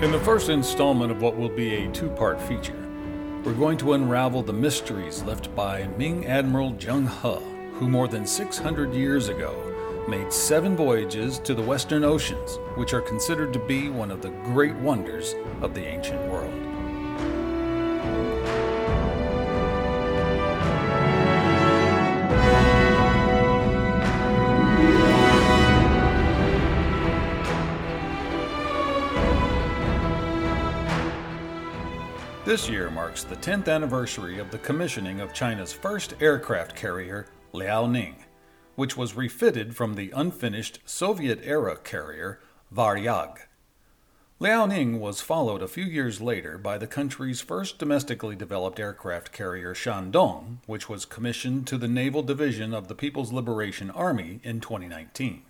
In the first installment of what will be a two part feature, we're going to unravel the mysteries left by Ming Admiral Zheng He, who more than 600 years ago made seven voyages to the Western Oceans, which are considered to be one of the great wonders of the ancient world. This year marks the 10th anniversary of the commissioning of China's first aircraft carrier, Liaoning, which was refitted from the unfinished Soviet era carrier, Varyag. Liaoning was followed a few years later by the country's first domestically developed aircraft carrier, Shandong, which was commissioned to the Naval Division of the People's Liberation Army in 2019.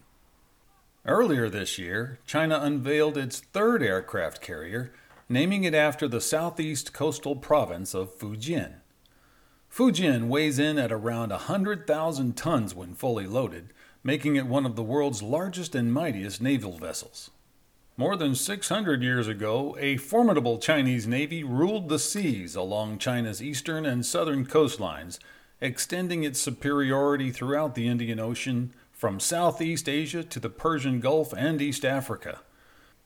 Earlier this year, China unveiled its third aircraft carrier, naming it after the southeast coastal province of Fujian. Fujian weighs in at around 100,000 tons when fully loaded, making it one of the world's largest and mightiest naval vessels. More than 600 years ago, a formidable Chinese navy ruled the seas along China's eastern and southern coastlines, extending its superiority throughout the Indian Ocean from Southeast Asia to the Persian Gulf and East Africa.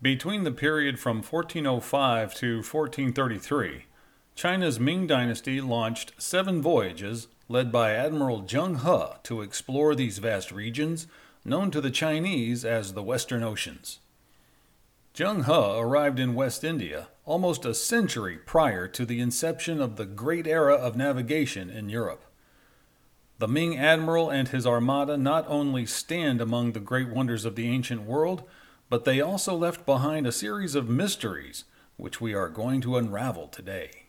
Between the period from 1405 to 1433, China's Ming Dynasty launched seven voyages led by Admiral Zheng He to explore these vast regions, known to the Chinese as the Western Oceans. Zheng He arrived in West India almost a century prior to the inception of the great era of navigation in Europe. The Ming admiral and his armada not only stand among the great wonders of the ancient world, but they also left behind a series of mysteries which we are going to unravel today.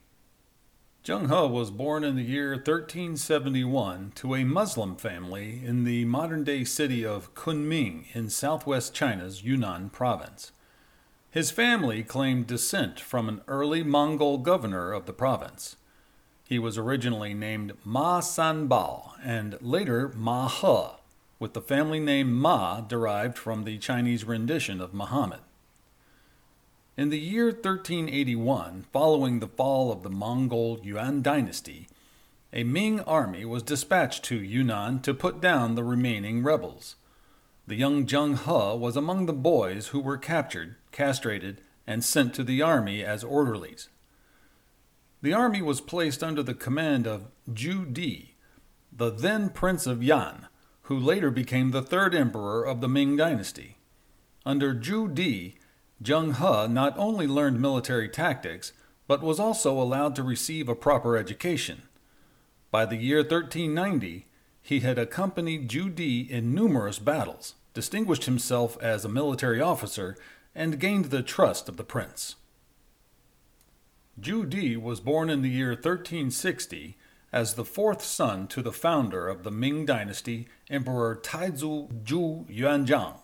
Zheng He was born in the year 1371 to a Muslim family in the modern day city of Kunming in southwest China's Yunnan province. His family claimed descent from an early Mongol governor of the province. He was originally named Ma Sanbao and later Ma He with the family name Ma derived from the Chinese rendition of Muhammad. In the year 1381, following the fall of the Mongol Yuan dynasty, a Ming army was dispatched to Yunnan to put down the remaining rebels. The young Zheng He was among the boys who were captured, castrated, and sent to the army as orderlies. The army was placed under the command of Zhu Di, the then Prince of Yan, who later became the third emperor of the Ming dynasty. Under Zhu Di, Zheng He not only learned military tactics, but was also allowed to receive a proper education. By the year 1390, he had accompanied Zhu Di in numerous battles, distinguished himself as a military officer, and gained the trust of the prince. Zhu Di was born in the year 1360 as the fourth son to the founder of the Ming dynasty, Emperor Taizu Zhu Yuanzhang.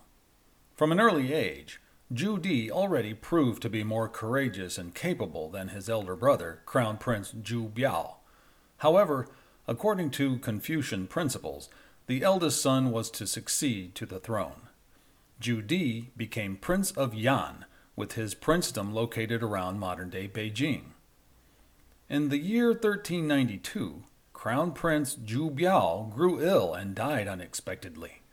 From an early age, Zhu Di already proved to be more courageous and capable than his elder brother, Crown Prince Zhu Biao. However, according to Confucian principles, the eldest son was to succeed to the throne. Zhu Di became Prince of Yan, with his princedom located around modern day Beijing. In the year 1392, Crown Prince Zhu Biao grew ill and died unexpectedly.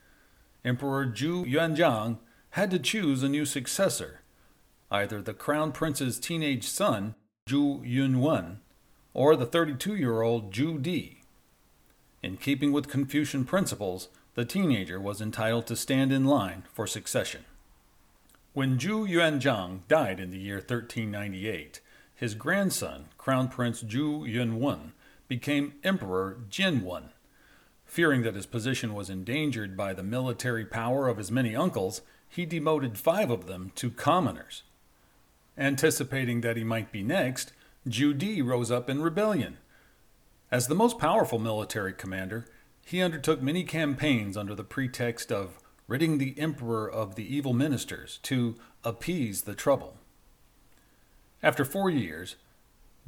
Emperor Zhu Yuanzhang had to choose a new successor, either the Crown Prince's teenage son, Zhu Yunwen, or the 32 year old Zhu Di. In keeping with Confucian principles, the teenager was entitled to stand in line for succession. When Zhu Yuanzhang died in the year 1398, his grandson, Crown Prince Zhu Yunwen, became Emperor Jian Wen. Fearing that his position was endangered by the military power of his many uncles, he demoted five of them to commoners. Anticipating that he might be next, Zhu Di rose up in rebellion. As the most powerful military commander, he undertook many campaigns under the pretext of ridding the emperor of the evil ministers to appease the trouble. After four years,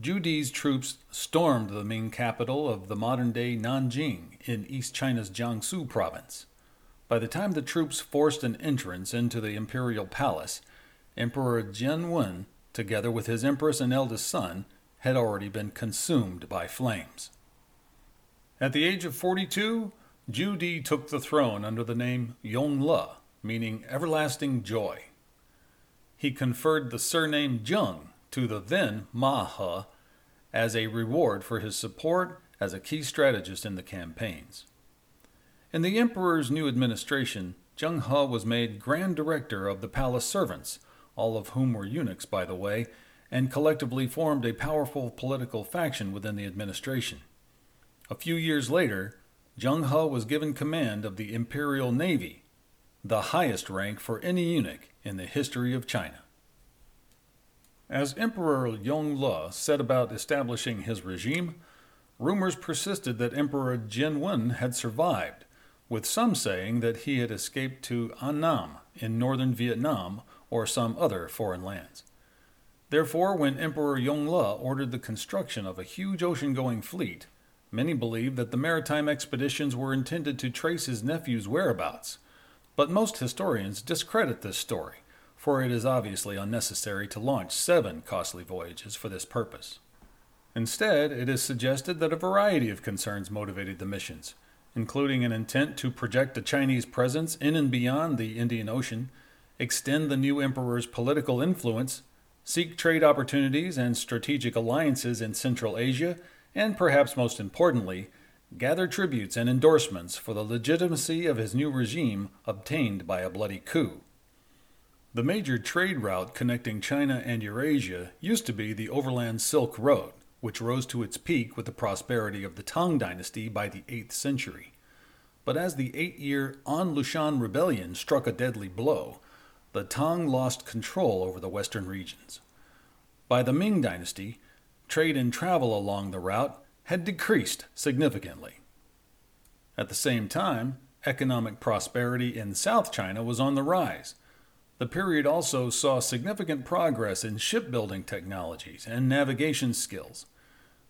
Zhu Di's troops stormed the Ming capital of the modern day Nanjing in East China's Jiangsu province. By the time the troops forced an entrance into the imperial palace, Emperor Jian Wen, together with his empress and eldest son, had already been consumed by flames. At the age of 42, Zhu Di took the throne under the name Yong Le, meaning everlasting joy. He conferred the surname Zheng to the then Ma He as a reward for his support as a key strategist in the campaigns. In the emperor's new administration, Zheng He was made Grand Director of the palace servants, all of whom were eunuchs, by the way, and collectively formed a powerful political faction within the administration. A few years later, Zheng He was given command of the Imperial Navy, the highest rank for any eunuch in the history of China. As Emperor Yong Le set about establishing his regime, rumors persisted that Emperor Jian Wen had survived, with some saying that he had escaped to Annam in northern Vietnam or some other foreign lands. Therefore, when Emperor Yong Le ordered the construction of a huge ocean going fleet, Many believed that the maritime expeditions were intended to trace his nephew's whereabouts, but most historians discredit this story, for it is obviously unnecessary to launch seven costly voyages for this purpose. Instead, it is suggested that a variety of concerns motivated the missions, including an intent to project a Chinese presence in and beyond the Indian Ocean, extend the new emperor's political influence, seek trade opportunities and strategic alliances in Central Asia, and perhaps most importantly, gather tributes and endorsements for the legitimacy of his new regime obtained by a bloody coup. The major trade route connecting China and Eurasia used to be the Overland Silk Road, which rose to its peak with the prosperity of the Tang dynasty by the 8th century. But as the eight year An Lushan rebellion struck a deadly blow, the Tang lost control over the western regions. By the Ming dynasty, trade and travel along the route had decreased significantly. At the same time, economic prosperity in South China was on the rise. The period also saw significant progress in shipbuilding technologies and navigation skills.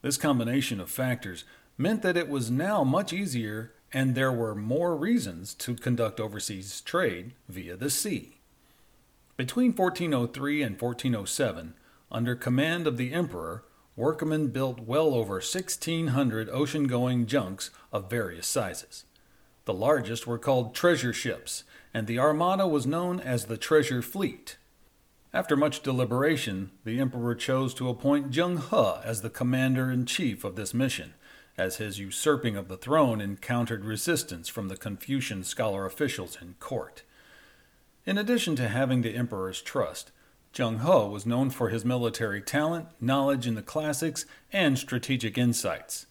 This combination of factors meant that it was now much easier and there were more reasons to conduct overseas trade via the sea. Between 1403 and 1407, under command of the emperor, workmen built well over 1,600 ocean going junks of various sizes. The largest were called treasure ships, and the armada was known as the Treasure Fleet. After much deliberation, the emperor chose to appoint Zheng He as the commander in chief of this mission, as his usurping of the throne encountered resistance from the Confucian scholar officials in court. In addition to having the emperor's trust, Zheng He was known for his military talent, knowledge in the classics, and strategic insights.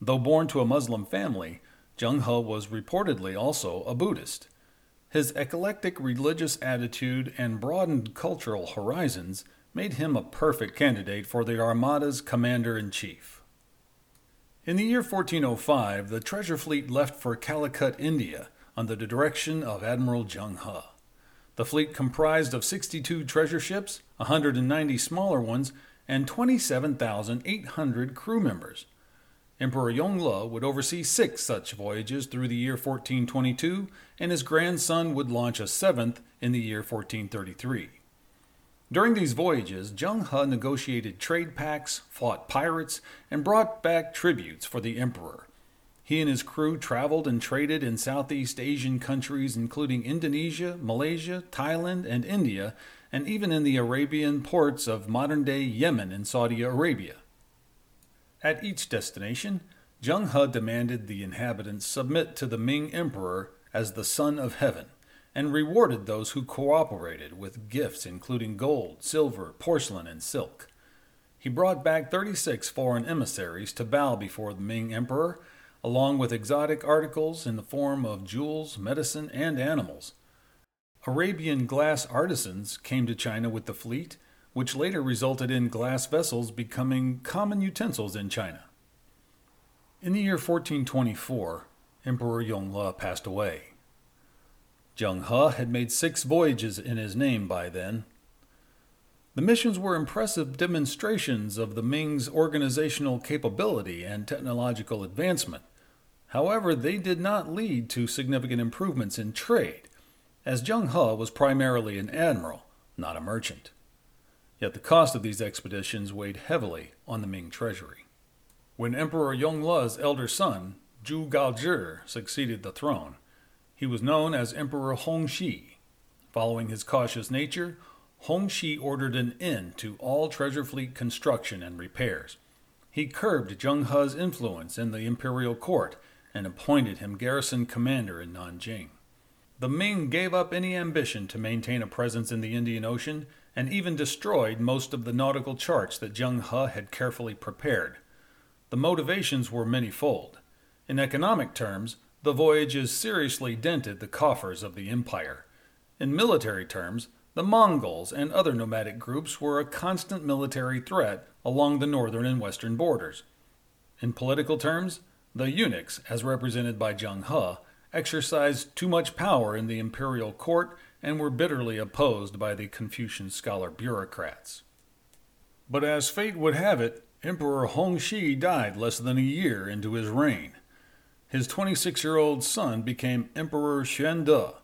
Though born to a Muslim family, Zheng He was reportedly also a Buddhist. His eclectic religious attitude and broadened cultural horizons made him a perfect candidate for the Armada's commander in chief. In the year 1405, the treasure fleet left for Calicut, India, under the direction of Admiral Zheng He. The fleet comprised of 62 treasure ships, 190 smaller ones, and 27,800 crew members. Emperor Yongle would oversee six such voyages through the year 1422, and his grandson would launch a seventh in the year 1433. During these voyages, Zheng He negotiated trade pacts, fought pirates, and brought back tributes for the emperor. He and his crew traveled and traded in Southeast Asian countries, including Indonesia, Malaysia, Thailand, and India, and even in the Arabian ports of modern day Yemen and Saudi Arabia. At each destination, Zheng He demanded the inhabitants submit to the Ming Emperor as the Son of Heaven, and rewarded those who cooperated with gifts including gold, silver, porcelain, and silk. He brought back 36 foreign emissaries to bow before the Ming Emperor along with exotic articles in the form of jewels, medicine, and animals. Arabian glass artisans came to China with the fleet, which later resulted in glass vessels becoming common utensils in China. In the year 1424, Emperor Yongle passed away. Zheng He had made six voyages in his name by then. The missions were impressive demonstrations of the Ming's organizational capability and technological advancement. However, they did not lead to significant improvements in trade, as Zheng He was primarily an admiral, not a merchant. Yet the cost of these expeditions weighed heavily on the Ming treasury. When Emperor Yongle's elder son, Zhu Gaozhi, succeeded the throne, he was known as Emperor Hongxi. Following his cautious nature, Hongxi ordered an end to all treasure fleet construction and repairs. He curbed Zheng He's influence in the imperial court and appointed him garrison commander in Nanjing. The Ming gave up any ambition to maintain a presence in the Indian Ocean and even destroyed most of the nautical charts that Zheng He had carefully prepared. The motivations were manyfold. In economic terms, the voyages seriously dented the coffers of the empire. In military terms, the Mongols and other nomadic groups were a constant military threat along the northern and western borders. In political terms, the eunuchs, as represented by Zheng He, exercised too much power in the imperial court and were bitterly opposed by the Confucian scholar bureaucrats. But as fate would have it, Emperor Hongxi died less than a year into his reign. His 26 year old son became Emperor Xuande.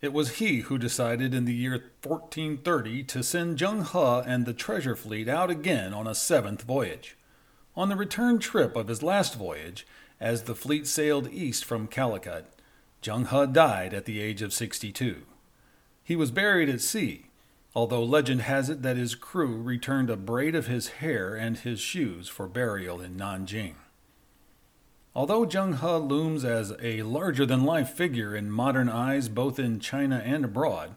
It was he who decided in the year 1430 to send Zheng He and the treasure fleet out again on a seventh voyage. On the return trip of his last voyage, as the fleet sailed east from Calicut, Zheng He died at the age of 62. He was buried at sea, although legend has it that his crew returned a braid of his hair and his shoes for burial in Nanjing. Although Zheng He looms as a larger than life figure in modern eyes both in China and abroad,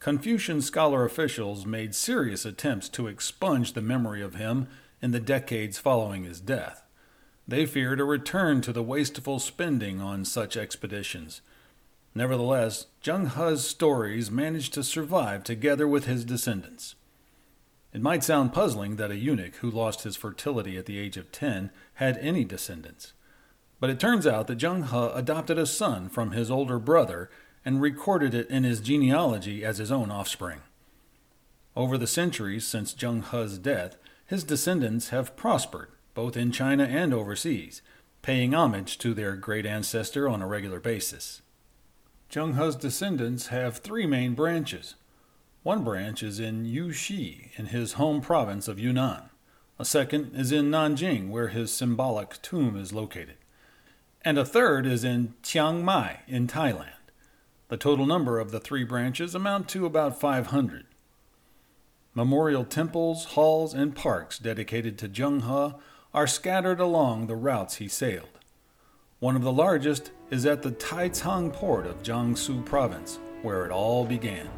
Confucian scholar officials made serious attempts to expunge the memory of him in the decades following his death. They feared a return to the wasteful spending on such expeditions. Nevertheless, Zheng He's stories managed to survive together with his descendants. It might sound puzzling that a eunuch who lost his fertility at the age of 10 had any descendants. But it turns out that Zheng He adopted a son from his older brother and recorded it in his genealogy as his own offspring. Over the centuries since Zheng He's death, his descendants have prospered both in China and overseas, paying homage to their great ancestor on a regular basis. Zheng He's descendants have three main branches. One branch is in Yuxi, in his home province of Yunnan. A second is in Nanjing, where his symbolic tomb is located. And a third is in Chiang Mai, in Thailand. The total number of the three branches amount to about 500. Memorial temples, halls, and parks dedicated to Zheng He are scattered along the routes he sailed. One of the largest is at the Taicang port of Jiangsu province, where it all began.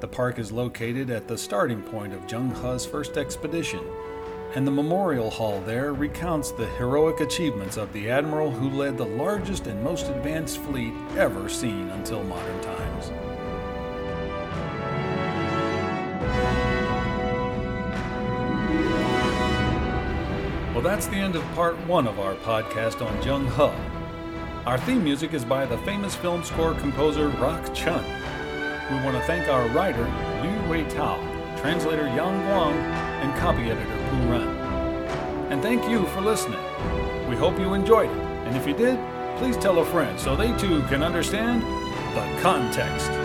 The park is located at the starting point of Zheng He's first expedition, and the memorial hall there recounts the heroic achievements of the admiral who led the largest and most advanced fleet ever seen until modern times. Well, that's the end of part one of our podcast on Zheng He. Our theme music is by the famous film score composer Rock Chun. We want to thank our writer, Liu Wei Tao, translator Yang Guang, and copy editor Pu Ren. And thank you for listening. We hope you enjoyed it, and if you did, please tell a friend so they too can understand the context.